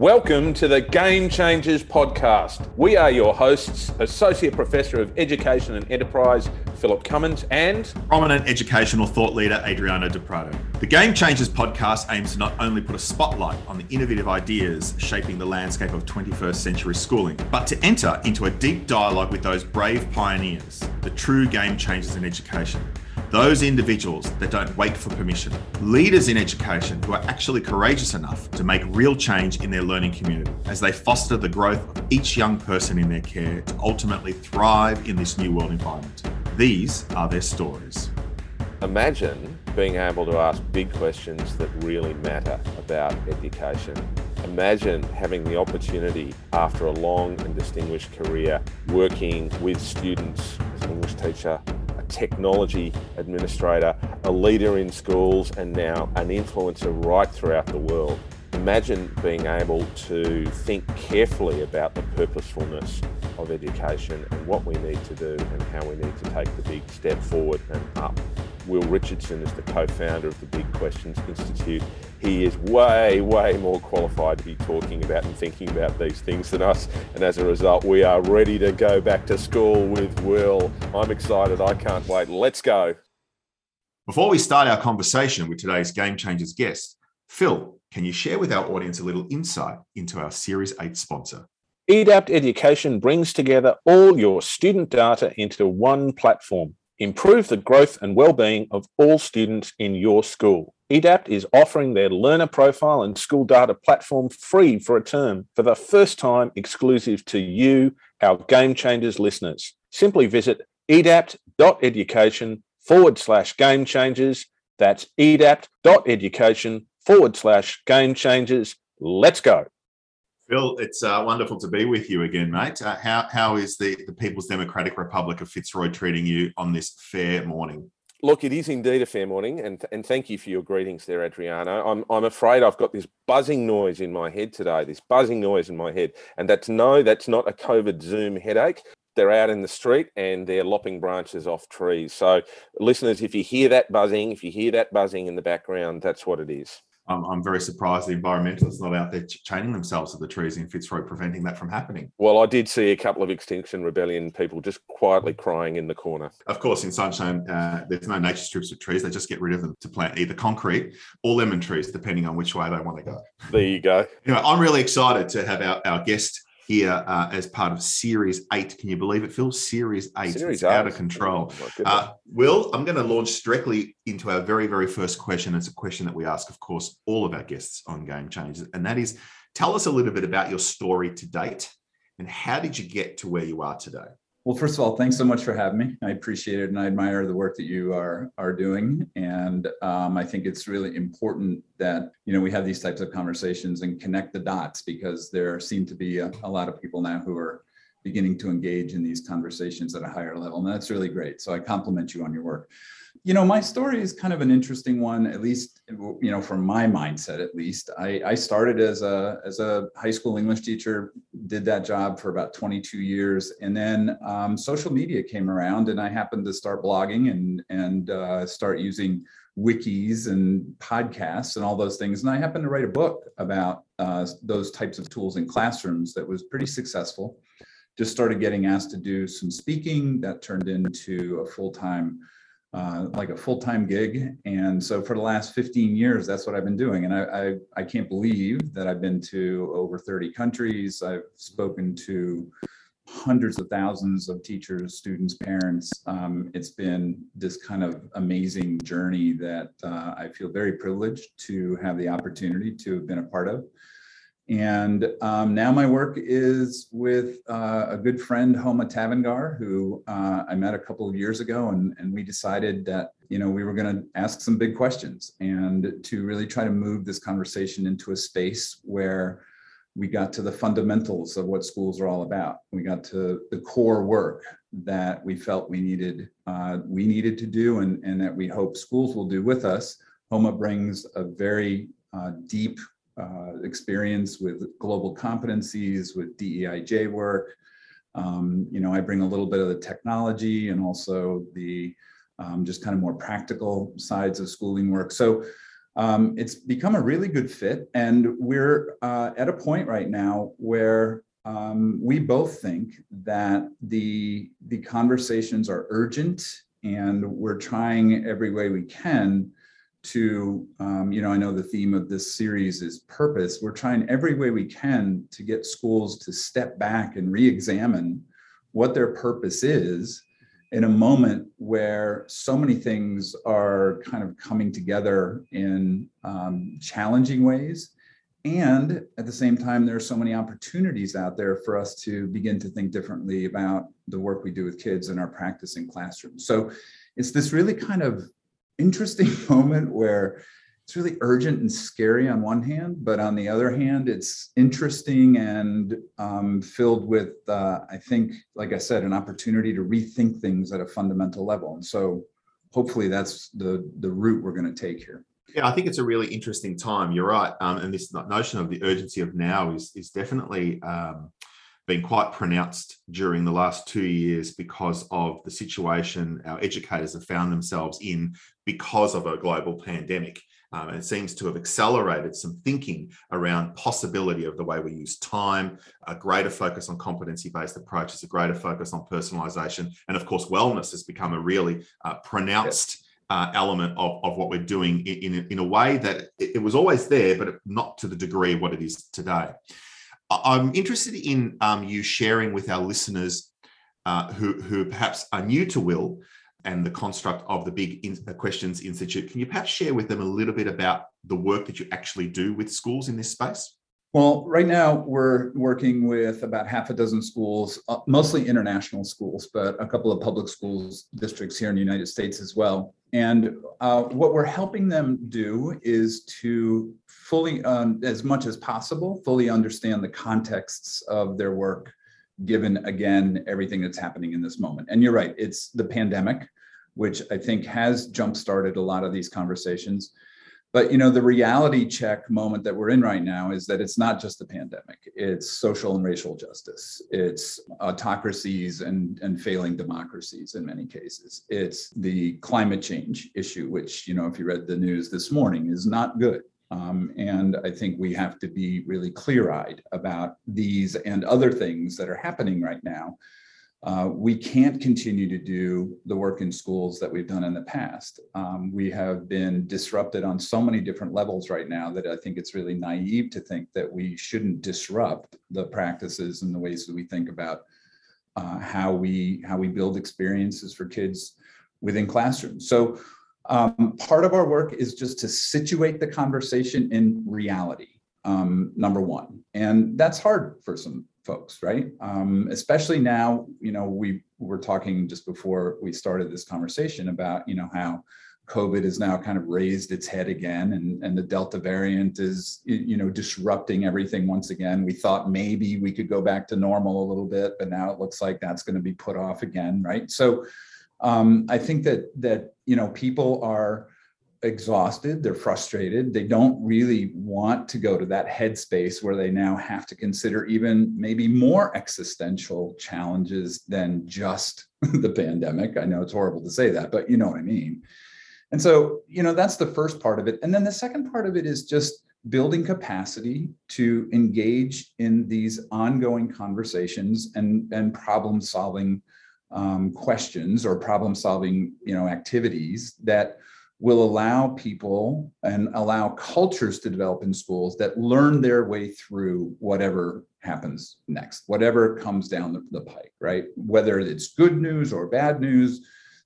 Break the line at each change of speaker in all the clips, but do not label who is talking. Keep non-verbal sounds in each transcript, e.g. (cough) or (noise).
Welcome to the Game Changers podcast. We are your hosts, Associate Professor of Education and Enterprise, Philip Cummins, and
prominent educational thought leader, Adriano Prato. The Game Changers podcast aims to not only put a spotlight on the innovative ideas shaping the landscape of 21st century schooling, but to enter into a deep dialogue with those brave pioneers, the true game changers in education those individuals that don't wait for permission, leaders in education who are actually courageous enough to make real change in their learning community as they foster the growth of each young person in their care to ultimately thrive in this new world environment. These are their stories.
Imagine being able to ask big questions that really matter about education. Imagine having the opportunity after a long and distinguished career working with students as an English teacher, technology administrator, a leader in schools, and now an influencer right throughout the world. Imagine being able to think carefully about the purposefulness of education and what we need to do and how we need to take the big step forward and up. Will Richardson is the co-founder of the Big Questions Institute. He is way, way more qualified to be talking about and thinking about these things than us. And as a result, we are ready to go back to school with Will. I'm excited. I can't wait. Let's go.
Before we start our conversation with today's Game Changers guest, Phil, can you share with our audience a little insight into our Series 8 sponsor?
EDAPT Education brings together all your student data into one platform Improve the growth and well-being of all students in your school. EDAPT is offering their learner profile and school data platform free for a term for the first time exclusive to you, our Game Changers listeners. Simply visit edapt.education forward slash game changers. That's edapt.education forward slash game changers. Let's go.
Phil, it's uh, wonderful to be with you again, mate. Uh, how, how is the, the People's Democratic Republic of Fitzroy treating you on this fair morning?
Look, it is indeed a fair morning, and and thank you for your greetings there, Adriano. I'm I'm afraid I've got this buzzing noise in my head today. This buzzing noise in my head, and that's no, that's not a COVID Zoom headache. They're out in the street and they're lopping branches off trees. So, listeners, if you hear that buzzing, if you hear that buzzing in the background, that's what it is.
I'm, I'm very surprised the environmentalists not out there chaining themselves to the trees in Fitzroy, preventing that from happening.
Well, I did see a couple of Extinction Rebellion people just quietly crying in the corner.
Of course, in Sunshine, uh, there's no nature strips of trees. They just get rid of them to plant either concrete or lemon trees, depending on which way they want to go.
There you go. (laughs)
Anyway, I'm really excited to have our, our guest here uh, as part of Series 8. Can you believe it, Phil? Series 8. Series it's out of control. Oh, uh, Will, I'm going to launch directly into our very, very first question. It's a question that we ask, of course, all of our guests on Game Changers. And that is tell us a little bit about your story to date and how did you get to where you are today?
Well, first of all, thanks so much for having me. I appreciate it, and I admire the work that you are are doing. And um, I think it's really important that you know we have these types of conversations and connect the dots because there seem to be a, a lot of people now who are beginning to engage in these conversations at a higher level, and that's really great. So I compliment you on your work you know my story is kind of an interesting one at least you know from my mindset at least. I, I started as a as a high school english teacher did that job for about 22 years and then um, social media came around and i happened to start blogging and and uh, start using wikis and podcasts and all those things and i happened to write a book about uh, those types of tools in classrooms that was pretty successful. Just started getting asked to do some speaking that turned into a full-time uh, like a full-time gig. And so for the last 15 years, that's what I've been doing. And I, I, I, can't believe that I've been to over 30 countries. I've spoken to hundreds of thousands of teachers, students, parents. Um, it's been this kind of amazing journey that uh, I feel very privileged to have the opportunity to have been a part of. And um, now my work is with uh, a good friend, Homa Tavangar, who uh, I met a couple of years ago, and, and we decided that you know we were going to ask some big questions and to really try to move this conversation into a space where we got to the fundamentals of what schools are all about. We got to the core work that we felt we needed uh, we needed to do, and, and that we hope schools will do with us. Homa brings a very uh, deep uh, experience with global competencies, with DEIJ work. Um, you know, I bring a little bit of the technology and also the um, just kind of more practical sides of schooling work. So um, it's become a really good fit. And we're uh, at a point right now where um, we both think that the, the conversations are urgent and we're trying every way we can to, um, you know, I know the theme of this series is purpose. We're trying every way we can to get schools to step back and re examine what their purpose is in a moment where so many things are kind of coming together in um, challenging ways. And at the same time, there are so many opportunities out there for us to begin to think differently about the work we do with kids in our practice in classrooms. So it's this really kind of interesting (laughs) moment where it's really urgent and scary on one hand, but on the other hand, it's interesting and um, filled with, uh, I think, like I said, an opportunity to rethink things at a fundamental level. And so, hopefully, that's the the route we're going to take here.
Yeah, I think it's a really interesting time. You're right, um, and this notion of the urgency of now is is definitely. Um, been quite pronounced during the last two years because of the situation our educators have found themselves in because of a global pandemic. Um, it seems to have accelerated some thinking around possibility of the way we use time, a greater focus on competency-based approaches, a greater focus on personalization, and of course, wellness has become a really uh, pronounced uh, element of, of what we're doing in, in, in a way that it, it was always there, but not to the degree what it is today. I'm interested in um, you sharing with our listeners uh, who, who perhaps are new to Will and the construct of the Big in- uh, Questions Institute. Can you perhaps share with them a little bit about the work that you actually do with schools in this space?
Well, right now we're working with about half a dozen schools, uh, mostly international schools, but a couple of public schools districts here in the United States as well. And uh, what we're helping them do is to fully, um, as much as possible, fully understand the contexts of their work, given again everything that's happening in this moment. And you're right, it's the pandemic, which I think has jump started a lot of these conversations. But you know the reality check moment that we're in right now is that it's not just the pandemic it's social and racial justice it's autocracies and and failing democracies in many cases. It's the climate change issue which you know if you read the news this morning is not good um, and I think we have to be really clear eyed about these and other things that are happening right now uh, we can't continue to do the work in schools that we've done in the past. Um, we have been disrupted on so many different levels right now that I think it's really naive to think that we shouldn't disrupt the practices and the ways that we think about uh, how we how we build experiences for kids within classrooms. So um, part of our work is just to situate the conversation in reality. Um, number one, and that's hard for some folks, right? Um, especially now, you know, we were talking just before we started this conversation about, you know, how COVID has now kind of raised its head again, and, and the Delta variant is, you know, disrupting everything once again. We thought maybe we could go back to normal a little bit, but now it looks like that's going to be put off again, right? So um, I think that that you know people are exhausted, they're frustrated, they don't really want to go to that headspace where they now have to consider even maybe more existential challenges than just (laughs) the pandemic. I know it's horrible to say that, but you know what I mean. And so, you know, that's the first part of it. And then the second part of it is just building capacity to engage in these ongoing conversations and, and problem solving um, questions or problem solving, you know, activities that will allow people and allow cultures to develop in schools that learn their way through whatever happens next, whatever comes down the, the pike, right? Whether it's good news or bad news,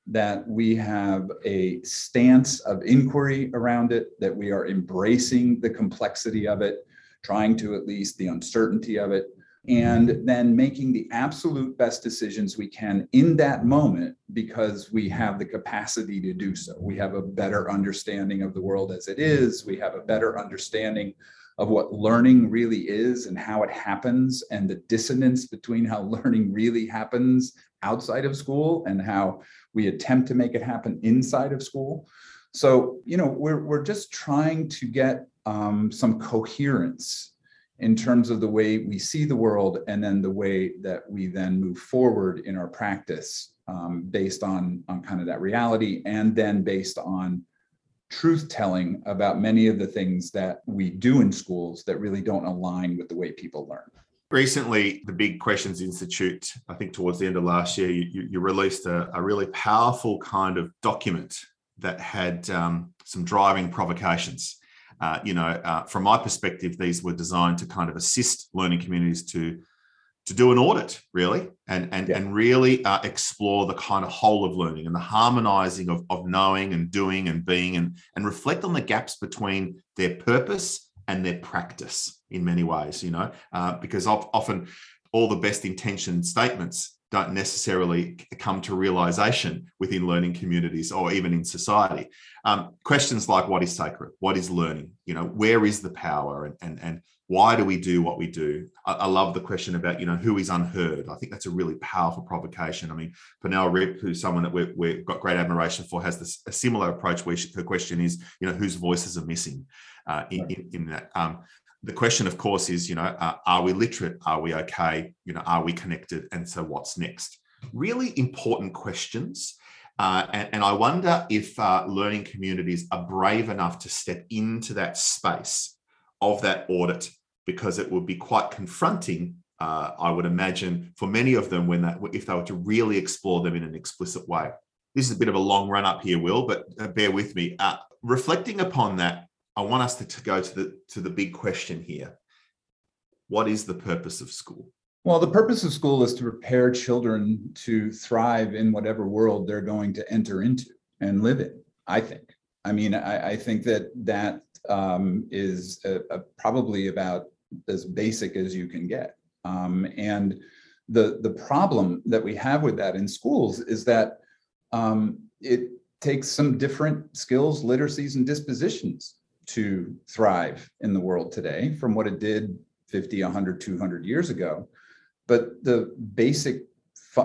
that we have a stance of inquiry around it, that we are embracing the complexity of it, trying to at least the uncertainty of it, and then making the absolute best decisions we can in that moment because we have the capacity to do so. We have a better understanding of the world as it is. We have a better understanding of what learning really is and how it happens, and the dissonance between how (laughs) learning really happens outside of school and how we attempt to make it happen inside of school. So, you know, we're, we're just trying to get um, some coherence in terms of the way we see the world and then the way that we then move forward in our practice um, based on, on kind of that reality and then based on truth telling about many of the things that we do in schools that really don't align with the way people learn.
Recently, the Big Questions Institute, I think towards the end of last year, you, you released a, a, really powerful kind of document that had um, some driving provocations. Uh, you know, uh, from my perspective, these were designed to kind of assist learning communities to to do an audit really and and, yeah. and really uh, explore the kind of whole of learning and the harmonizing of, of knowing and doing and being and and reflect on the gaps between their purpose and their practice in many ways you know uh, because often all the best intentioned statements don't necessarily come to realization within learning communities or even in society. Um, questions like what is sacred? What is learning? You know, where is the power and, and, and why do we do what we do? I, I, love the question about, you know, who is unheard? I think that's a really powerful provocation. I mean, Pernille Ripp, who's someone that we've, we've got great admiration for, has this a similar approach where she, her question is, you know, whose voices are missing uh, in, in, in, that. Um, the question, of course, is you know, uh, are we literate? Are we okay? You know, are we connected? And so, what's next? Really important questions. Uh, and, and, I wonder if uh, learning communities are brave enough to step into that space of that audit, because it would be quite confronting, uh, I would imagine, for many of them when that if they were to really explore them in an explicit way. This is a bit of a long run up here, Will, but uh, bear with me. Uh, reflecting upon that, I want us to, to go to the to the big question here. What is the purpose of school?
Well, the purpose of school is to prepare children to thrive in whatever world they're going to enter into and live in. I think. I mean, I, I think that that um, is a, a probably about as basic as you can get. Um, and the the problem that we have with that in schools is that um, it takes some different skills, literacies, and dispositions to thrive in the world today from what it did 50 100 200 years ago but the basic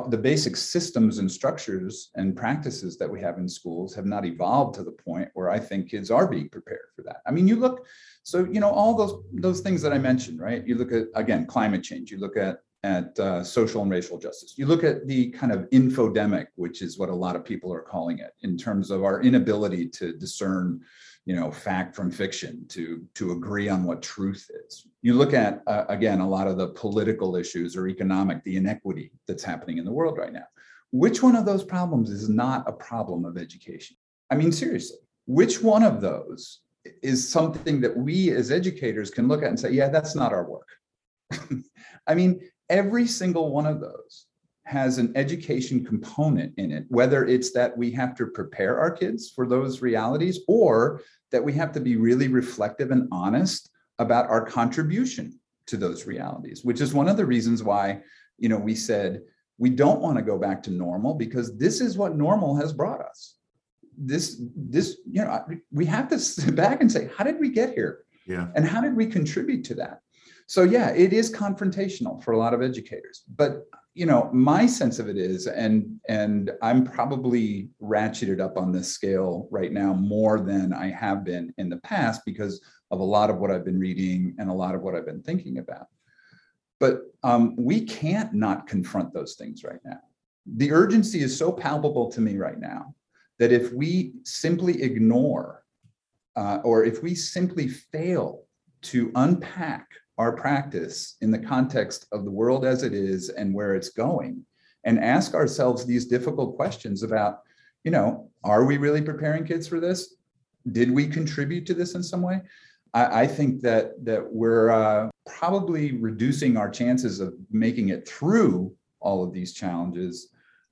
the basic systems and structures and practices that we have in schools have not evolved to the point where I think kids are being prepared for that. I mean, you look, so you know all those those things that I mentioned, right? You look at again climate change. You look at at uh, social and racial justice. You look at the kind of infodemic, which is what a lot of people are calling it, in terms of our inability to discern you know fact from fiction to to agree on what truth is. You look at uh, again a lot of the political issues or economic the inequity that's happening in the world right now. Which one of those problems is not a problem of education? I mean seriously which one of those is something that we as educators can look at and say yeah that's not our work. (laughs) I mean every single one of those has an education component in it, whether it's that we have to prepare our kids for those realities or that we have to be really reflective and honest about our contribution to those realities, which is one of the reasons why, you know, we said we don't want to go back to normal because this is what normal has brought us. This, this, you know, we have to (laughs) sit back and say, how did we get here?
Yeah.
And how did we contribute to that? So yeah, it is confrontational for a lot of educators, but you know my sense of it is and and i'm probably ratcheted up on this scale right now more than i have been in the past because of a lot of what i've been reading and a lot of what i've been thinking about. But um, we can't not confront those things right now. The urgency is so palpable to me right now that if we simply ignore uh, or if we simply fail to unpack our practice in the context of the world as it is and where it's going and ask ourselves these difficult questions about you know are we really preparing kids for this? Did we contribute to this in some way? I, I think that that we're uh, probably reducing our chances of making it through all of these challenges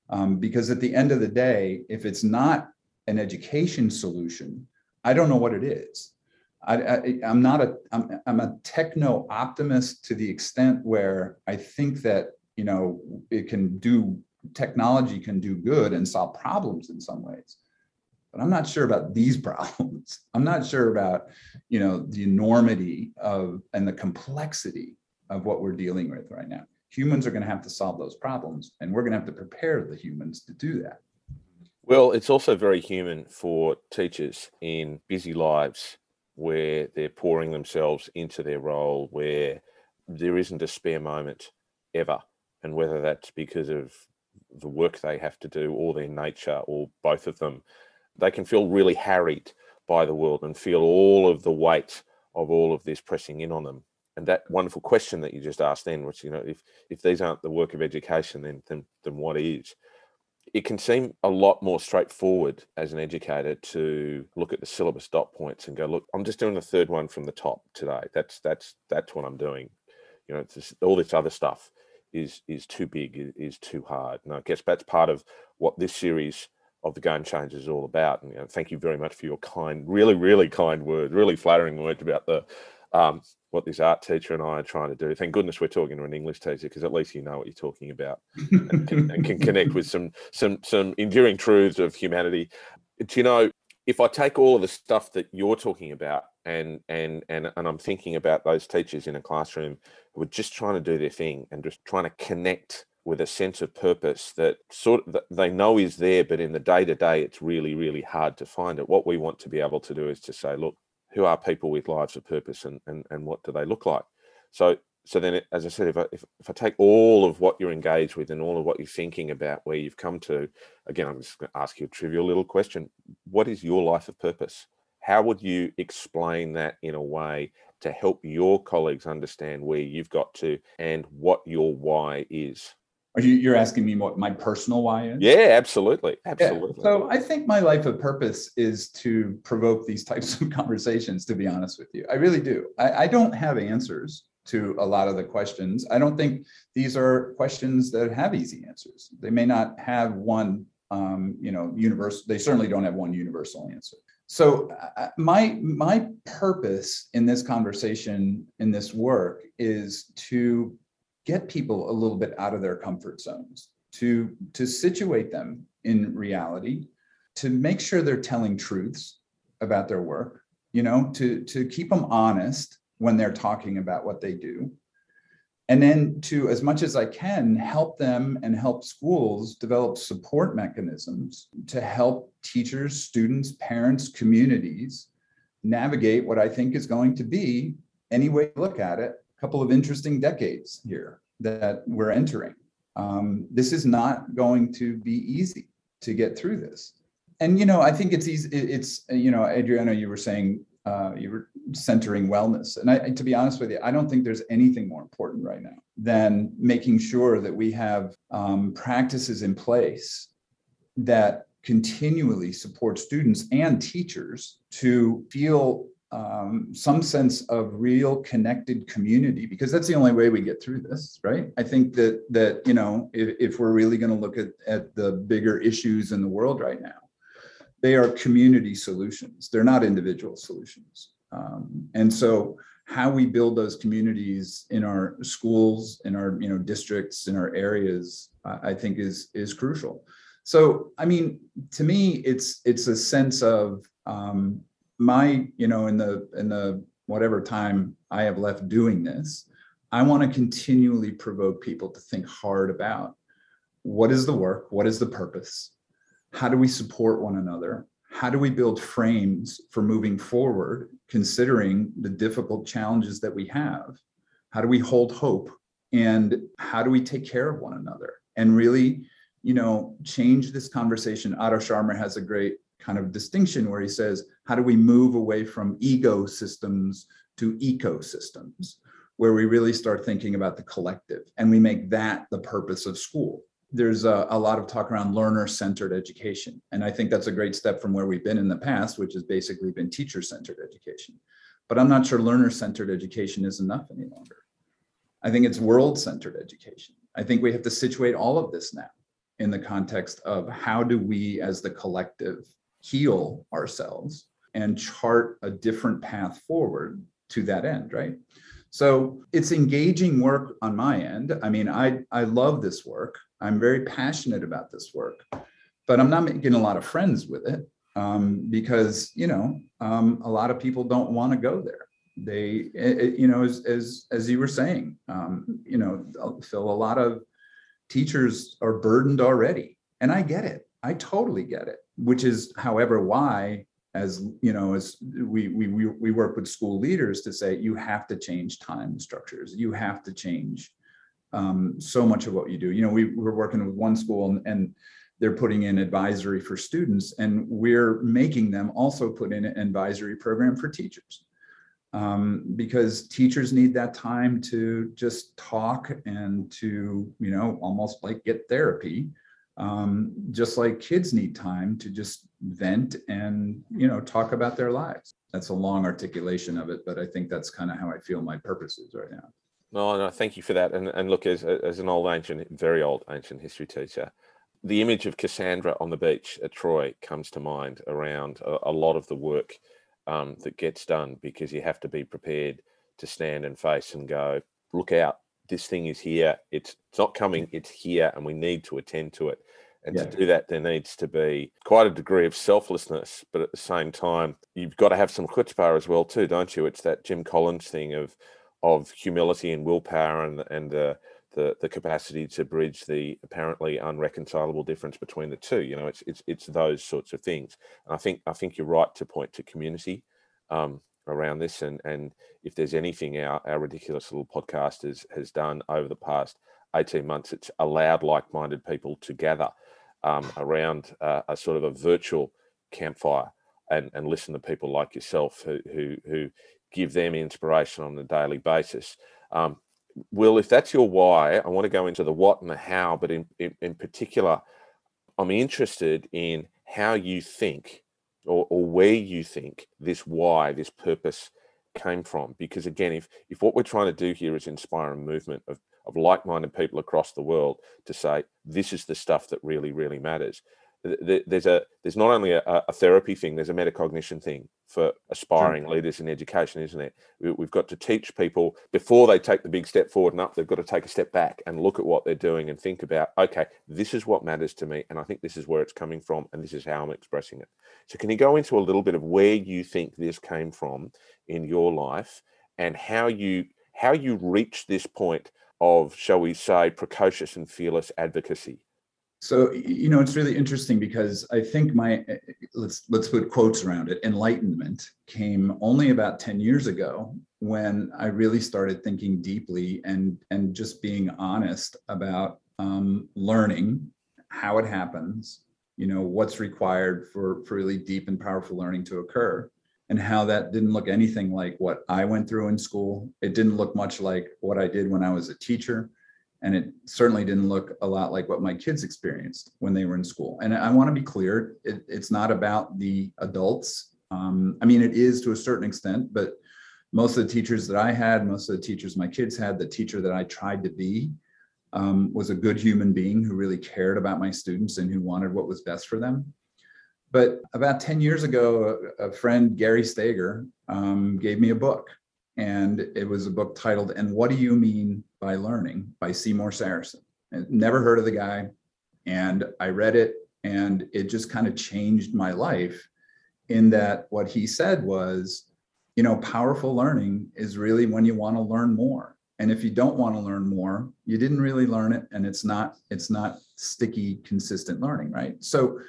um, because at the end of the day if it's not an education solution i don't know what it is I, am not a I'm, I'm a techno optimist to the extent where I think that you know it can do technology can do good and solve problems in some ways. But i'm not sure about these (laughs) problems. I'm not sure about you know the enormity of and the complexity of what we're dealing with right now. Humans are going to have to solve those problems and we're going to have to prepare the humans to do that.
Well it's also very human for teachers in busy lives where they're pouring themselves into their role, where there isn't a spare moment ever. And whether that's because of the work they have to do or their nature or both of them, they can feel really harried by the world and feel all of the weight of all of this pressing in on them. And that wonderful question that you just asked then, which you know, if if these aren't the work of education, then then then what is? It can seem a lot more straightforward as an educator to look at the syllabus dot points and go, look, I'm just doing the third one from the top today. That's that's that's what I'm doing. You know, just, all this other stuff is is too big, is too hard. And I guess that's part of what this series of the game changers is all about. And you know, thank you very much for your kind, really, really kind words, really flattering words about the um, what this art teacher and I are trying to do. Thank goodness we're talking to an English teacher because at least you know what you're talking about (laughs) and, can, and can connect with some some some enduring truths of humanity. Do you know if I take all of the stuff that you're talking about and and and and I'm thinking about those teachers in a classroom who are just trying to do their thing and just trying to connect with a sense of purpose that sort of that they know is there, but in the day to day, it's really, really hard to find it. What we want to be able to do is to say, look, who are people with lives of purpose and, and, and what do they look like? So, so then, as I said, if I, if, if I take all of what you're engaged with and all of what you're thinking about where you've come to, again, I'm just going to ask you a trivial little question. What is your life of purpose? How would you explain that in a way to help your colleagues understand where you've got to and what your why is?
Are you, you're asking me what my personal why is?
Yeah, absolutely. Absolutely.
Yeah. So I think my life of purpose is to provoke these (laughs) types of conversations, to be honest with you. I really do. I, I don't have answers to a lot of the questions. I don't think these are questions that have easy answers. They may not have one, um, you know, universal. They certainly don't have one universal answer. So uh, my my purpose in this conversation, in this work, is to get people a little bit out of their comfort zones, to, to situate them in reality, to make sure they're telling truths about their work, you know, to, to keep them honest when they're talking about what they do. And then to, as much as I can, help them and help schools develop support mechanisms to help teachers, students, parents, communities navigate what I think is going to be, any way you look at it, couple of interesting decades here that we're entering. Um, this is not going to be easy to get through this. And you know, I think it's easy. It's you know, Adriana, you were saying uh, you were centering wellness, and I, to be honest with you, I don't think there's anything more important right now than making sure that we have um, practices in place that continually support students and teachers to feel um, some sense of real connected community because that's the only way we get through this right? I think that that you know if, if we're really going to look at, at the bigger issues in the world right now they are community solutions. They're not individual solutions. Um, and so how we build those communities in our schools in our you know districts in our areas i think is is crucial. So i mean to me it's it's a sense of um, my you know in the in the whatever time i have left doing this i want to continually provoke people to think hard about what is the work what is the purpose? How do we support one another? How do we build frames for moving forward considering the difficult challenges that we have? How do we hold hope? And how do we take care of one another? And really you know change this conversation. Otto Scharmer has a great kind of distinction where he says, how do we move away from egosystems to ecosystems, where we really start thinking about the collective and we make that the purpose of school. There's a, a lot of talk around learner centered education. And I think that's a great step from where we've been in the past, which has basically been teacher centered education. But I'm not sure learner centered education is enough any longer. I think it's world centered education. I think we have to situate all of this now in the context of how do we as the collective heal ourselves and chart a different path forward to that end, right? So it's engaging work on my end. I mean, I, I love this work. I'm very passionate about this work, but I'm not making a lot of friends with it um, because, you know, um, a lot of people don't want to go there. They, it, it, you know, as, as, as you were saying, um, you know, Phil, a lot of teachers are burdened already. And I get it. I totally get it which is however why as you know as we we we work with school leaders to say you have to change time structures you have to change um, so much of what you do you know we were working with one school and, and they're putting in advisory for students, and we're making them also put in an advisory program for teachers. Um, because teachers need that time to just talk and to, you know, almost like get therapy. Um, just like kids need time to just vent and, you know, talk about their lives. That's a long articulation of it, but I think that's kind of how I feel my purpose is right now.
No, no, thank you for that. And and look, as as an old ancient, very old ancient history teacher, the image of Cassandra on the beach at Troy comes to mind around a, a lot of the work um, that gets done because you have to be prepared to stand and face and go, look out, this thing is here. It's, it's not coming, it's here, and we need to attend to it. And yeah. to do that, there needs to be quite a degree of selflessness, but at the same time, you've got to have some chutzpah as well, too, don't you? It's that Jim Collins thing of of humility and willpower and and the the, the capacity to bridge the apparently unreconcilable difference between the two. You know, it's it's it's those sorts of things. And I think I think you're right to point to community um, around this. And and if there's anything our our ridiculous little podcast has has done over the past 18 months, it's allowed like-minded people to gather um, around uh, a sort of a virtual campfire and and listen to people like yourself who who who give them inspiration on a daily basis. Um, Will, if that's your why, I want to go into the what and the how, but in, in, in particular, I'm interested in how you think or, or where you think this why, this purpose came from. Because again, if, if what we're trying to do here is inspire a movement of, of like-minded people across the world to say, this is the stuff that really, really matters, there's a there's not only a, a, therapy thing there's a metacognition thing for aspiring leaders in education isn't it? We, have got to teach people before they take the big step forward and up they've got to take a step back and look at what they're doing and think about okay this is what matters to me and i think this is where it's coming from and this is how i'm expressing it. So can you go into a little bit of where you think this came from in your life and how you how you reach this point of shall we say precocious and fearless advocacy
so you know it's really interesting because I think my eh, let's let's put quotes around it. Enlightenment came only about 10 years ago when I really started thinking deeply and and just being honest about um, learning how it happens, you know, what's required for, for really deep and powerful learning to occur and how that didn't look anything like what I went through in school. It didn't look much like what I did when I was a teacher and it certainly didn't look a lot like what my kids experienced when they were in school. And I want to be clear, it, it's not about the adults. Um, I mean, it is to a certain extent, but most of the teachers that I had, most of the teachers my kids had, the teacher that I tried to be um, was a good human being who really cared about my students and who wanted what was best for them. But about 10 years ago, a, friend, Gary Stager, um, gave me a book and it was a book titled "And What Do You Mean by Learning" by Seymour Sarason. And never heard of the guy, and I read it, and it just kind of changed my life. In that, what he said was, you know, powerful learning is really when you want to learn more. And if you don't want to learn more, you didn't really learn it, and it's not it's not sticky, consistent learning, right? So,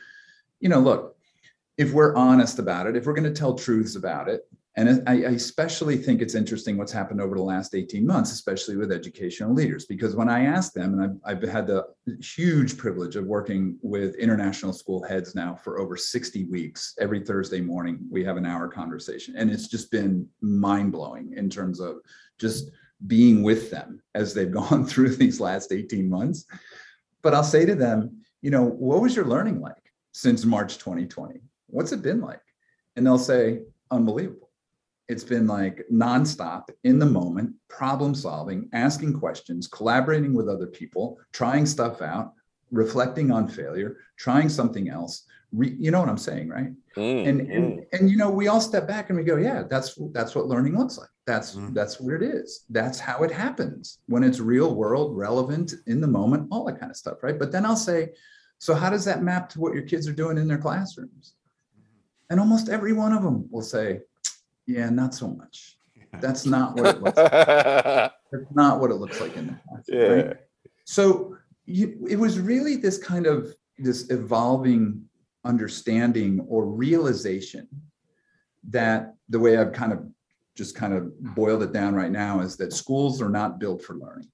you know, look, if we're honest about it, if we're going to tell truths about it, and I, especially think it's interesting what's happened over the last 18 months, especially with educational leaders, because when I ask them, and I've, I've, had the huge privilege of working with international school heads now for over 60 weeks, every Thursday morning, we have an hour conversation. And it's just been mind blowing in terms of just being with them as they've (laughs) gone through these last 18 months. But I'll say to them, you know, what was your learning like since March 2020? What's it been like? And they'll say, unbelievable it's been like nonstop in the moment, problem solving, asking questions, collaborating with other people, trying stuff out, reflecting on failure, trying something else. Re, you know what I'm saying, right? Mm, and, mm. and and you know, we all step back and we go, yeah, that's that's what learning looks like. That's mm. that's what it is. That's how it happens when it's real world, relevant in the moment, all that kind of stuff, right? But then I'll say, so how does that map to what your kids are doing in their classrooms? And almost every one of them will say, yeah, not so much. That's not what it looks like. (laughs) That's not what it looks like in the past. Yeah. Right? So you, it was really this kind of this evolving understanding or realization that the way I've kind of just kind of boiled it down right now is that schools are not built for learning.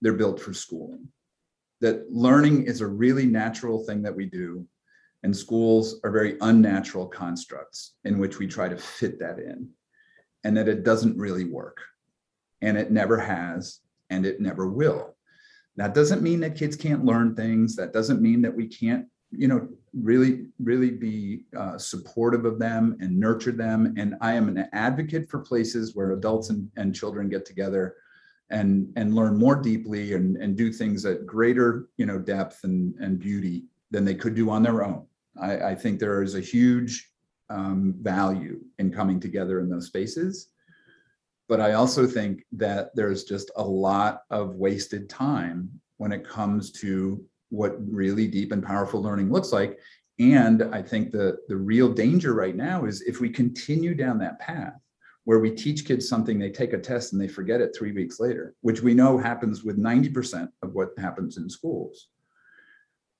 They're built for schooling. That learning is a really natural thing that we do, and schools are very unnatural constructs in which we try to fit that in, and that it doesn't really work. And it never has, and it never will. That doesn't mean that kids can't learn things. That doesn't mean that we can't, you know, really, really be uh, supportive of them and nurture them. And I am an advocate for places where adults and, and children get together and and learn more deeply and, and do things at greater, you know, depth and, and beauty than they could do on their own. I, I think there is a huge um, value in coming together in those spaces. But I also think that there's just a lot of wasted time when it comes to what really deep and powerful learning looks like. And I think the, the real danger right now is if we continue down that path where we teach kids something, they take a test and they forget it three weeks later, which we know happens with 90% of what happens in schools.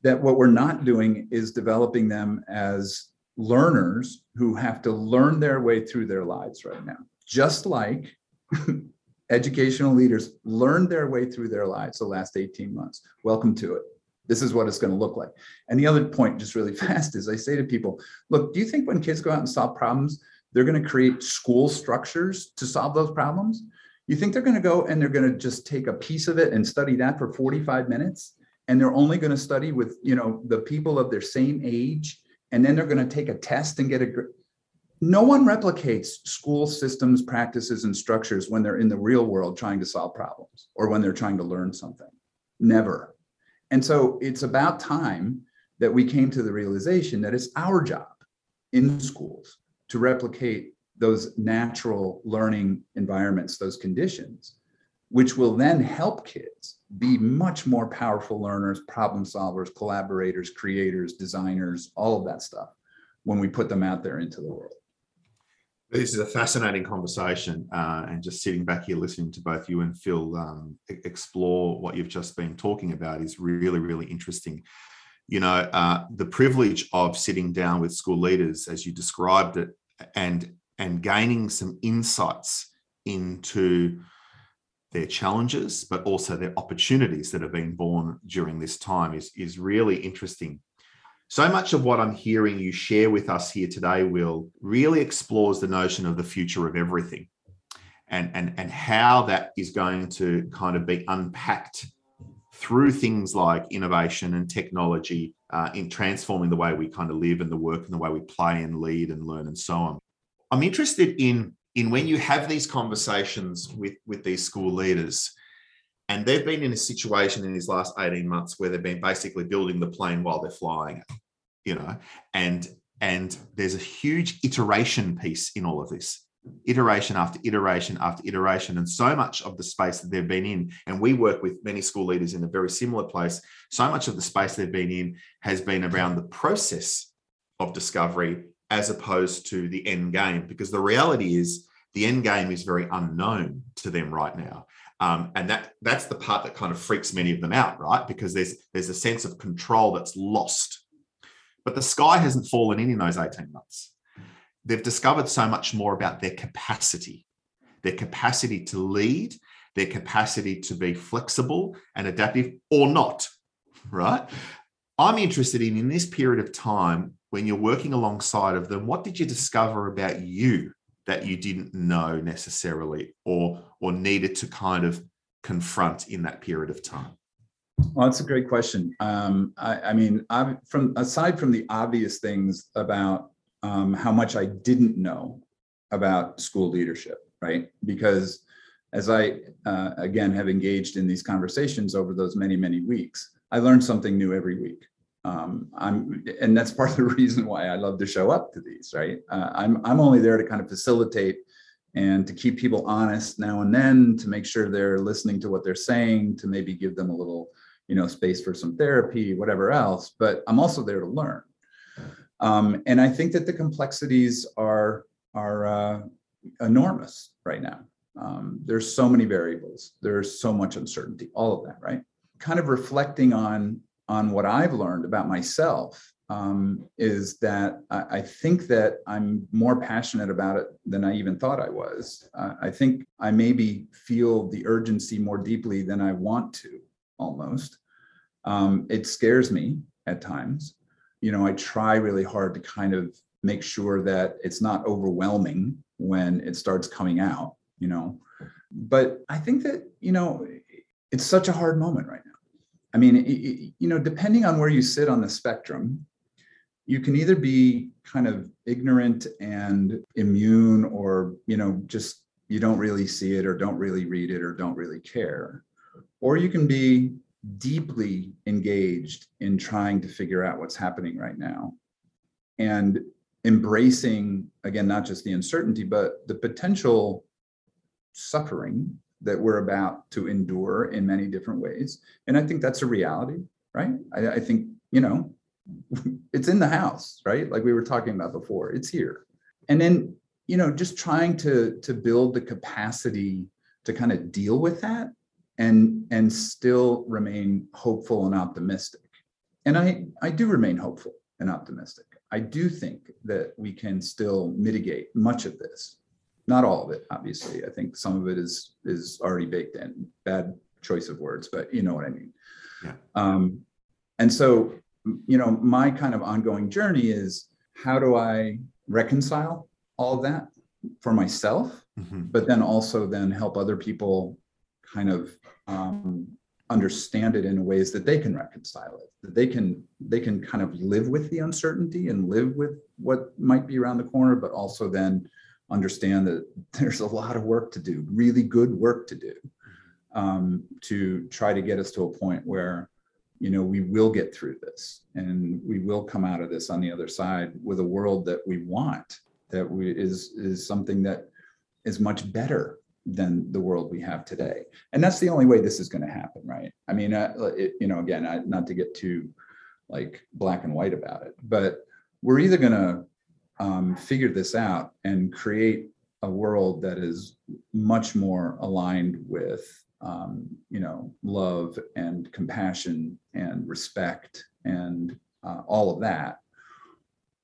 That what we're not doing is developing them as learners who have to learn their way through their lives right now just like (laughs) educational leaders learned their way through their lives the last 18 months. Welcome to it. This is what it's going to look like. And the other point, just really (laughs) fast, is I say to people, look, do you think when kids go out and solve problems, they're going to create school structures to solve those problems? You think they're going to go and they're going to just take a piece of it and study that for 45 minutes? And they're only going to study with, you know, the people of their same age. And then they're going to take a test and get a no one replicates school systems, practices, and structures when they're in the real world trying to solve problems or when they're trying to learn something. Never. And so it's about time that we came to the realization that it's our job in schools to replicate those natural learning environments, those conditions, which will then help kids be much more powerful learners, problem solvers, collaborators, creators, designers, all of that stuff when we put them out there into the world.
This is a fascinating conversation, uh, and just sitting back here listening to both you and Phil um, explore what you've just been talking about is really, really interesting. You know, uh, the privilege of sitting down with school leaders, as you described it, and and gaining some insights into their challenges, but also their opportunities that have been born during this time is is really interesting. So much of what I'm hearing you share with us here today, Will, really explores the notion of the future of everything and, and, and how that is going to kind of be unpacked through things like innovation and technology uh, in transforming the way we kind of live and the work and the way we play and lead and learn and so on. I'm interested in, in when you have these conversations with, with these school leaders, and they've been in a situation in these last 18 months where they've been basically building the plane while they're flying it you know and and there's a huge iteration piece in all of this iteration after iteration after iteration and so much of the space that they've been in and we work with many school leaders in a very similar place so much of the space they've been in has been around the process of discovery as opposed to the end game because the reality is the end game is very unknown to them right now. Um, and that that's the part that kind of freaks many of them out right? Because there's there's a sense of control that's lost. But the sky hasn't fallen in in those 18 months. They've discovered so much more about their capacity, their capacity to lead, their capacity to be flexible and adaptive or not, right? I'm interested in in this period of time when you're working alongside of them, what did you discover about you that you didn't know necessarily or or needed to kind of confront in that period of time?
Well, that's a great question. Um, I, I, mean, I, from aside from the obvious things about um, how much I didn't know about school leadership, right? Because as I uh, again have engaged in these conversations over those many many weeks, I learned something new every week. Um, I'm, and that's part of the (laughs) reason why I love to show up to these. Right? Uh, I'm I'm only there to kind of facilitate and to keep people honest now and then to make sure they're listening to what they're saying to maybe give them a little you know space for some therapy whatever else but i'm also there to learn um, and i think that the complexities are are uh, enormous right now um, there's so many variables there's so much uncertainty all of that right kind of reflecting on on what i've learned about myself um, is that I, I, think that I'm more passionate about it than I even thought I was. Uh, I think I maybe feel the urgency more deeply than I want to almost Um, it scares me at times. You know, I try really hard to kind of make sure that it's not overwhelming when it starts coming out, you know. But I think that, you know, it's such a hard moment right now. I mean, it, you know, depending on where you sit on the spectrum, you can either be kind of ignorant and immune or, you know, just you don't really see it or don't really read it or don't really care. Or you can be deeply engaged in trying to figure out what's happening right now. And embracing again not just the uncertainty but the potential suffering that we're about to endure in many different ways. And i think that's a reality right? I, I think you know (laughs) it's in the house right? Like we were talking about before it's here. And then you know just trying to to build the capacity to kind of deal with that and and still remain hopeful and optimistic. And i i do remain hopeful and optimistic. I do think that we can still mitigate much of this. Not all of it obviously. I think some of it is is already baked in. Bad choice of words but you know what i mean.
Yeah.
um and so you know my kind of ongoing journey is how do i reconcile all that for myself mm-hmm. but then also then help other people kind of um, understand it in ways that they can reconcile it that they can they can kind of live with the uncertainty and live with what might be around the corner but also then understand that (laughs) there's a lot of work to do really good work to do um, to try to get us to a point where you know we will get through this and we will come out of this on the other side with a world that we want that we is is something that is much better than the world we have today. And that's the only way this is going to happen, right? I mean, uh, it, you know, again, I, not to get too like black and white about it, but we're either going to um, figure this out and create a world that is much more aligned with, um, you know, love and compassion and respect and uh, all of that,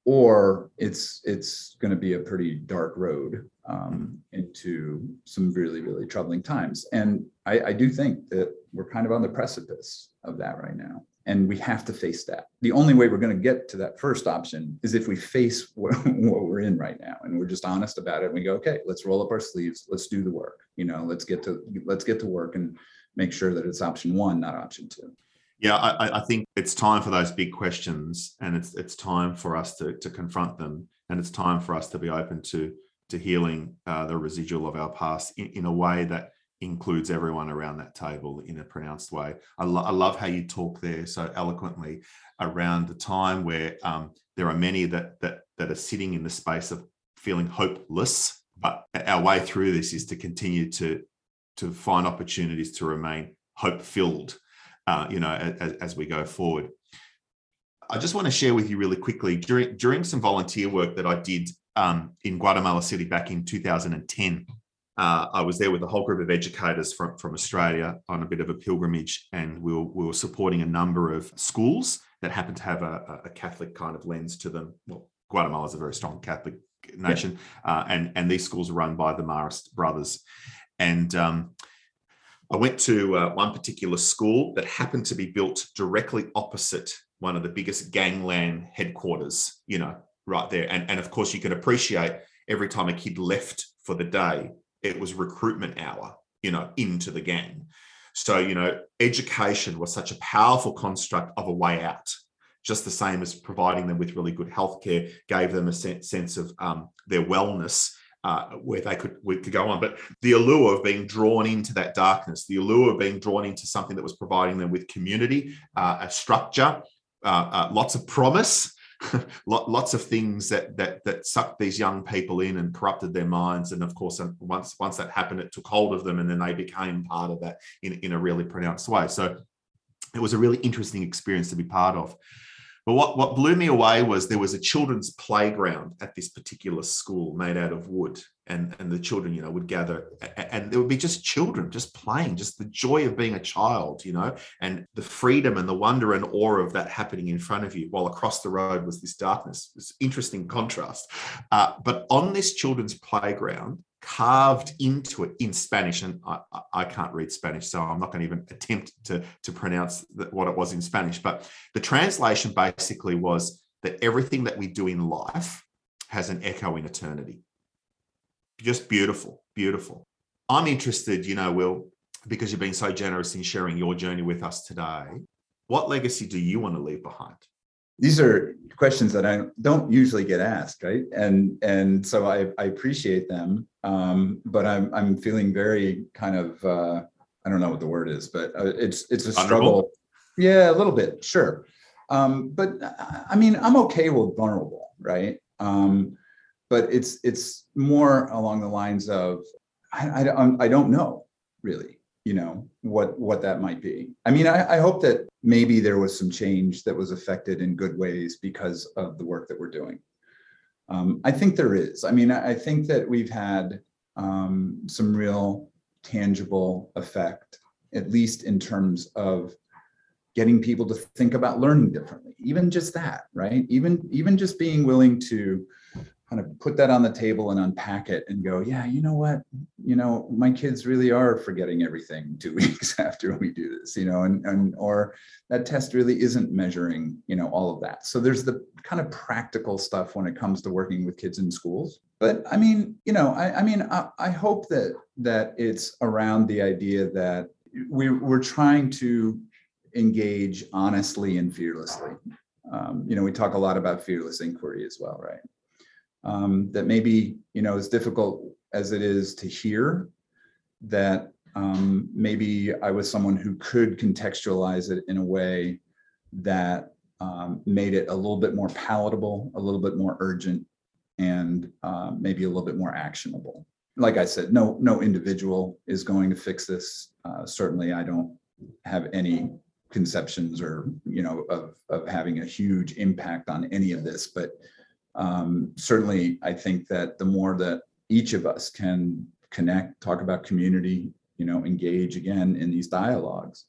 or it's it's going to be a pretty dark road um, into some really really troubling times. And I, I do think that we're kind of on the precipice of that right now and we have to face that. The only way we're going to get to that first option is if we face (laughs) what, what, we're in right now and we're just honest about it and we go okay let's roll up our sleeves let's do the work you know let's get to let's get to work and make sure that it's option one not option two
yeah, I, I, think it's time for those big questions, and it's it's time for us to to confront them, and it's time for us to be open to to healing uh, the residual of our past in, in, a way that includes everyone around that table in a pronounced way. I, lo- I love how you talk there so eloquently around the time where um, there are many that that that are sitting in the space of feeling hopeless, but our way through this is to continue to to find opportunities to remain hope filled uh, you know, as, as, we go forward. I just want to share with you really quickly during during some volunteer work that I did um, in Guatemala City back in 2010. Uh, I was there with a whole group of educators from, from Australia on a bit of a pilgrimage, and we were, we were supporting a number of schools that happened to have a, a Catholic kind of lens to them. Well, Guatemala is a very strong Catholic nation, yeah. uh, and and these schools are run by the Marist brothers, and um, I went to uh, one particular school that happened to be built directly opposite one of the biggest gangland headquarters, you know, right there. And, and of course, you can appreciate every time a kid left for the day, it was recruitment hour, you know, into the gang. So, you know, education was such a powerful construct of a way out, just the same as providing them with really good healthcare, gave them a sense of um, their wellness uh, where they could we could go on. But the allure of being drawn into that darkness, the allure of being drawn into something that was providing them with community, uh, a structure, uh, uh lots of promise. (laughs) lots of things that that that sucked these young people in and corrupted their minds and of course once once that happened it took hold of them and then they became part of that in, in a really pronounced way so it was a really interesting experience to be part of but what, what blew me away was there was a children's playground at this particular school made out of wood. And, and the children, you know, would gather and there would be just children just playing, just the joy of being a child, you know, and the freedom and the wonder and awe of that happening in front of you while across the road was this darkness. This interesting contrast. Uh, but on this children's playground, carved into it in Spanish. And I, I can't read Spanish, so I'm not going to even attempt to, to pronounce what it was in Spanish. But the translation basically was that everything that we do in life has an echo in eternity. Just beautiful, beautiful. I'm interested, you know, Will, because you've been so generous in sharing your journey with us today. What legacy do you want to leave behind?
These are questions that I don't usually get asked, right? And and so I, I appreciate them, um, but I'm I'm feeling very kind of uh, I don't know what the word is, but uh, it's it's a struggle. Yeah, a little bit, sure. Um, but I mean, I'm okay with vulnerable, right? Um, but it's it's more along the lines of I, I, I don't know really you know what what that might be. I mean I, I hope that maybe there was some change that was affected in good ways because of the work that we're doing. Um, i think there is. I mean i, I think that we've had um, some real tangible effect at least in terms of getting people to think about learning differently. Even just that right? Even even just being willing to kind of put that on the table and unpack it and go, yeah, you know what, you know, my kids really are forgetting everything (laughs) two weeks after we do this, you know, and and or that test really isn't measuring, you know, all of that. So there's the kind of practical stuff when it comes to working with kids in schools. But I mean, you know, I, I mean, I, I hope that that it's around the idea that we we're trying to engage honestly and fearlessly. Um, you know, we talk a lot about fearless inquiry as well, right? Um, that maybe you know as difficult as it is to hear that um, maybe i was someone who could contextualize it in a way that um, made it a little bit more palatable a little bit more urgent and uh, maybe a little bit more actionable. Like i said no no individual is going to fix this. Uh, certainly i don't have any conceptions or you know of of having a huge impact on any of this but um, certainly I think that the more that each of us can connect, talk about community, you know, engage again in these dialogues,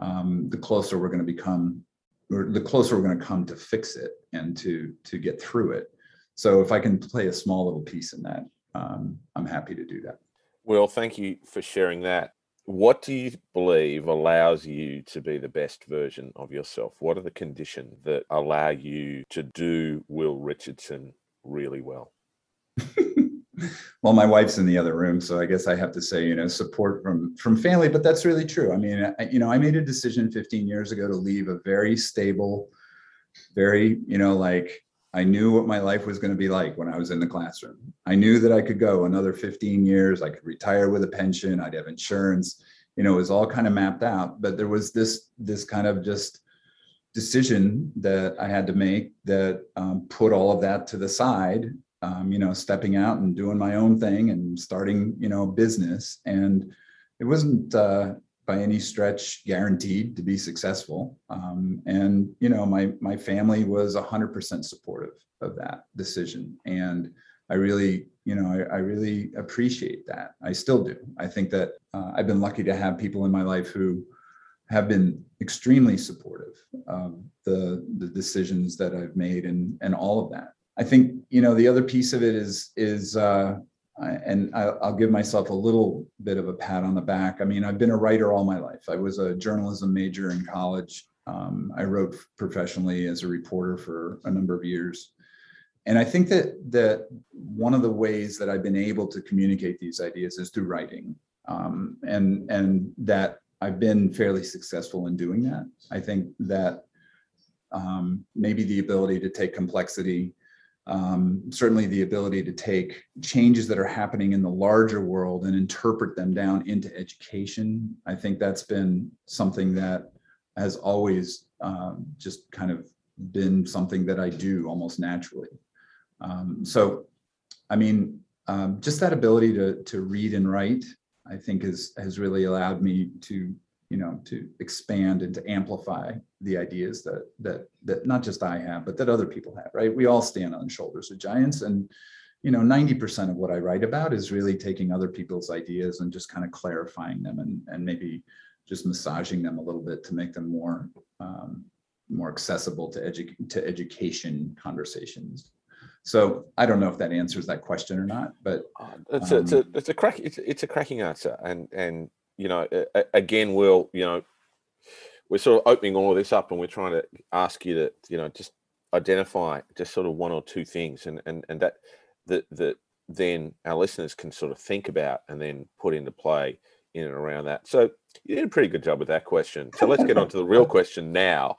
um, the closer we're going to become, or the closer we're going to come to fix it and to to get through it. So if I can play a small little piece in that, um, I'm happy to do that.
Well, thank you for sharing that what do you believe allows you to be the best version of yourself? What are the conditions that allow you to do Will Richardson really well? (laughs)
well, my wife's in the other room, so I guess I have to say, you know, support from from family. But that's really true. I mean, I, you know, I made a decision 15 years ago to leave a very stable, very, you know, like I knew what my life was going to be like when I was in the classroom. I knew that I could go another 15 years. I could retire with a pension. I'd have insurance. You know, it was all kind of mapped out. But there was this this kind of just decision that I had to make that um, put all of that to the side. Um, you know, stepping out and doing my own thing and starting you know business. And it wasn't uh, by any stretch guaranteed to be successful. Um, and you know, my my family was hundred percent supportive of that decision, and I really, you know, I, I, really appreciate that. I still do. I think that uh, I've been lucky to have people in my life who have been extremely supportive of the the decisions that I've made and and all of that. I think you know the other piece of it is is uh, and I'll give myself a little bit of a pat on the back. I mean, I've been a writer all my life. I was a journalism major in college. Um, I wrote professionally as a reporter for a number of years, and I think that that one of the ways that I've been able to communicate these ideas is through writing, um, and and that I've been fairly successful in doing that. I think that um, maybe the ability to take complexity um, certainly the ability to take changes that are happening in the larger world and interpret them down into education. I think that's been something that has always um, just kind of been something that I do almost naturally. Um, so, I mean, um, just that ability to to read and write, I think, has has really allowed me to you know to expand and to amplify the ideas that that that not just i have but that other people have right? We all stand on the shoulders of giants and you know 90% of what i write about is really taking other people's ideas and just kind of clarifying them and and maybe just massaging them a little bit to make them more um, more accessible to edu- to education conversations. So I don't know if that answers that question or not, but
uh, it's, um, a, it's a it's a crack it's, it's a cracking answer, and and you know again we'll you know we're sort of opening all of this up, and we're trying to ask you to you know just identify just sort of one or two things, and and and that that that then our listeners can sort of think about and then put into play in and around that. So you did a pretty good job with that question. So let's get on to the real question now.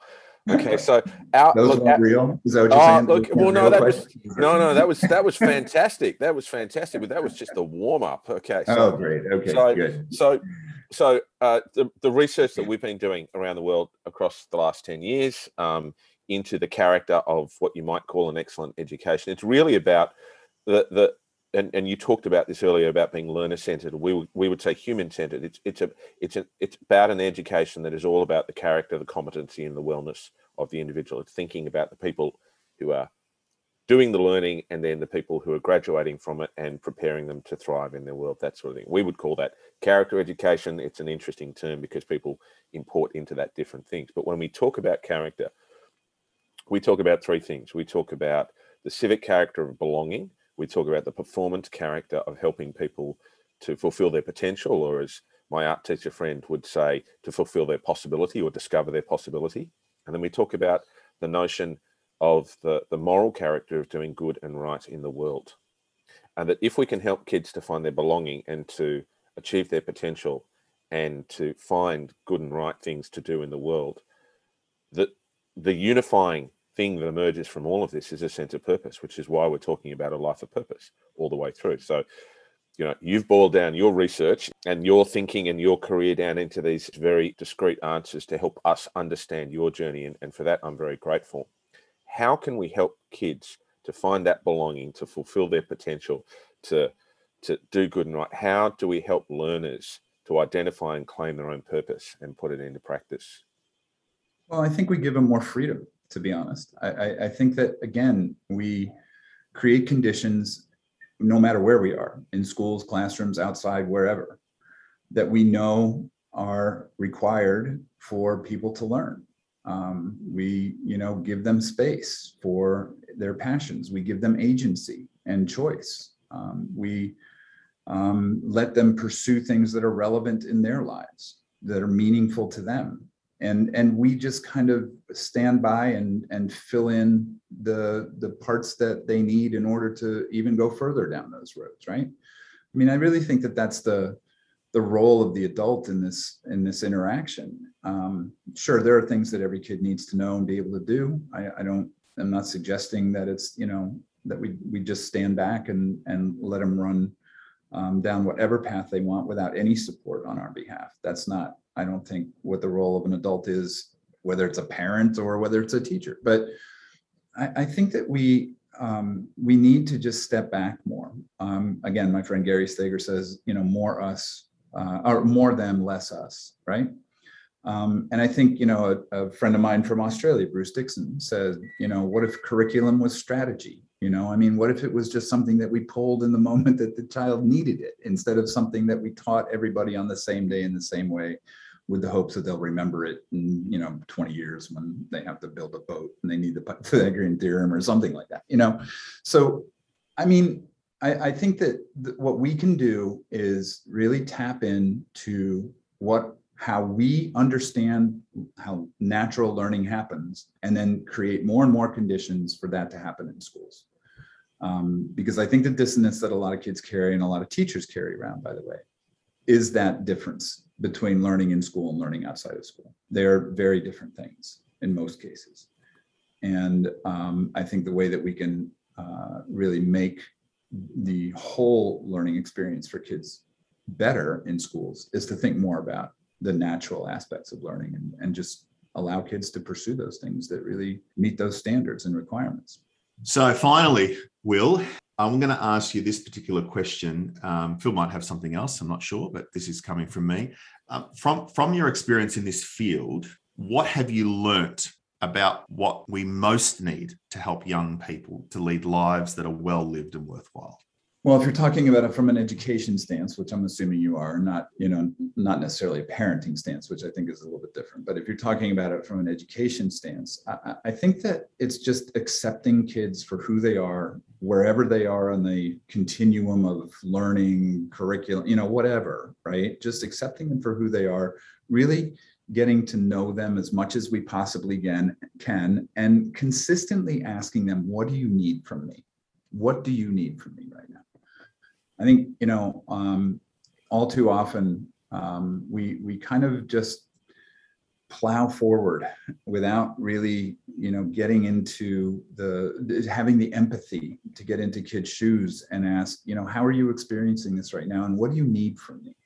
Okay, so
our Those look, real. Is that what you're uh, saying?
Look, well, no, that was no, no, that was that was fantastic. That was fantastic, but that was just a warm up. Okay.
So, oh, great. Okay.
So,
good.
So, so uh, the the research that we've been doing around the world across the last ten years um, into the character of what you might call an excellent education. It's really about the the and, and you talked about this earlier about being learner centered. We we would say human centered. It's it's a it's a it's about an education that is all about the character, the competency, and the wellness of the individual. It's thinking about the people who are doing the learning and then the people who are graduating from it and preparing them to thrive in their world. That sort of thing. We would call that character education. It's an interesting term because people import into that different things. But when we talk about character, we talk about three things. We talk about the civic character of belonging we talk about the performance character of helping people to fulfill their potential, or as my art teacher friend would say, to fulfill their possibility or discover their possibility. And then we talk about the notion of the, the moral character of doing good and right in the world. And that if we can help kids to find their belonging and to achieve their potential and to find good and right things to do in the world, that the unifying thing that emerges from all of this is a sense of purpose, which is why we're talking about a life of purpose all the way through. So, you know, you've boiled down your research and your thinking and your career down into these very discrete answers to help us understand your journey. And, and for that, I'm very grateful. How can we help kids to find that belonging, to fulfill their potential, to to do good and right? How do we help learners to identify and claim their own purpose and put it into practice?
Well, I think we give them more freedom to be honest. I, I, I think that again, we create conditions no matter where we are in schools, classrooms, outside, wherever, that we know are required for people to learn. Um, we, you know, give them space for their passions. We give them agency and choice. Um, we um, let them pursue things that are relevant in their lives, that are meaningful to them and and we just kind of stand by and and fill in the the parts that they need in order to even go further down those roads right i mean i really think that that's the the role of the adult in this in this interaction um, sure there are things that every kid needs to know and be able to do i, I don't i'm not suggesting that it's you know that we we just stand back and and let them run um, down whatever path they want without any support on our behalf that's not I don't think what the role of an adult is, whether it's a parent or whether it's a teacher. But I, I think that we um, we need to just step back more. Um, again, my friend Gary Stager says, you know, more us uh, or more them, less us, right? Um, and I think, you know, a, a, friend of mine from Australia, Bruce Dixon, said, you know, what if curriculum was strategy? You know, I mean, what if it was just something that we pulled in the (laughs) moment that the child needed it instead of something that we taught everybody on the same day in the same way with the hopes that they'll remember it in you know 20 years when they have to build a boat and they need the (laughs) Pythagorean theorem or something like that you know so i mean i, I think that th- what we can do is really tap into what how we understand how natural learning happens and then create more and more conditions for that to happen in schools um, because i think the dissonance that a lot of kids carry and a lot of teachers carry around by the way is that difference between learning in school and learning outside of school. They're very different things in most cases. And um, I think the way that we can uh, really make the whole learning experience for kids better in schools is to think more about the natural aspects of learning and, and just allow kids to pursue those things that really meet those standards and requirements.
So, finally, Will, I'm going to ask you this particular question. Um, Phil might have something else. I'm not sure, but this is coming from me. Um, from from your experience in this field, what have you learnt about what we most need to help young people to lead lives that are well lived and worthwhile?
Well, if you're talking about it from an education stance, which I'm assuming you are, not you know not necessarily a parenting stance, which I think is a little bit different. But if you're talking about it from an education stance, I, I think that it's just accepting kids for who they are, wherever they are on the continuum of learning, curriculum, you know, whatever, right? Just accepting them for who they are, really getting to know them as much as we possibly can, can and consistently asking them, what do you need from me? What do you need from me right now? I think you know um, all too often um, we we kind of just plow forward without really you know getting into the having the empathy to get into kids shoes and ask you know how are you experiencing this right now and what do you need from me?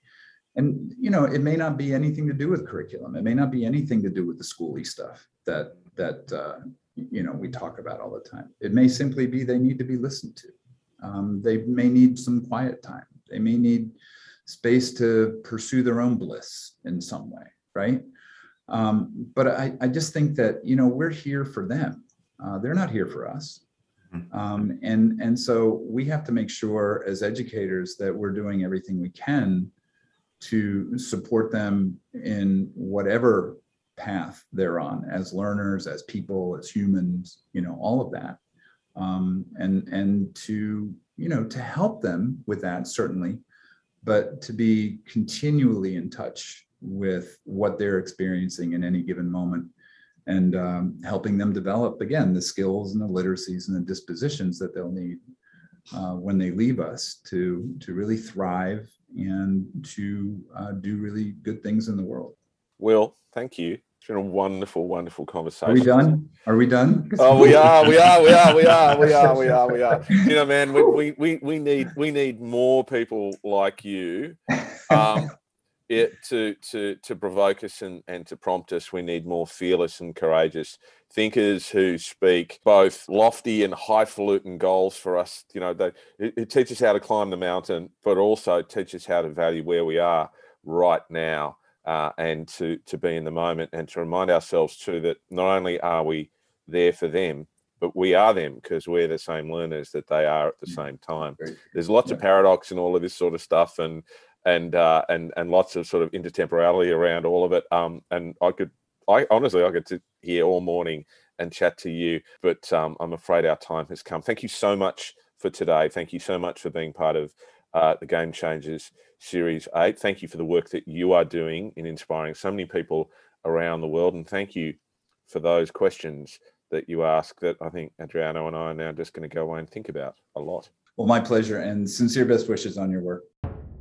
And you know it may not be anything to do with curriculum. It may not be anything to do with the schooly stuff that that uh, you know we talk about all the time. It may simply be they need to be listened to um, they may need some quiet time. They may need space to pursue their own bliss in some way, right? Um, but I, I just think that you know we're here for them. Uh, they're not here for us, mm-hmm. um, and and so we have to make sure as educators that we're doing everything we can to support them in whatever path they're on as learners, as people, as humans, you know, all of that um, and and to you know to help them with that certainly but to be continually in touch with what they're experiencing in any given moment and um, helping them develop again the skills and the literacies and the dispositions that they'll need uh, when they leave us to to really thrive and to uh, do really good things in the world.
Will thank you it's been a wonderful, wonderful conversation.
Are we done? Are we done?
Oh, we are. We are. We are. We are. We are. We are. We are. (laughs) You know, man, we we we need we need more people like you. Um, it to to to provoke us and, and to prompt us. We need more fearless and courageous thinkers who speak both lofty and highfalutin goals for us. You know, they it, it teaches how to climb the mountain, but also teaches how to value where we are right now uh, and to to be in the moment and to remind ourselves too that not only are we there for them but we are them because we're the same learners that they are at the mm. same time there's lots yeah. of paradox and all of this sort of stuff and and uh, and and lots of sort of intertemporality around all of it um, and i could i honestly i could sit here all morning and chat to you but um, i'm afraid our time has come thank you so much for today thank you so much for being part of uh, the Game Changers Series 8. Thank you for the work that you are doing in inspiring so many people around the world. And thank you for those questions that you ask that I think Adriano and I are now just going to go away and think about a lot.
Well, my pleasure and sincere best wishes on your work.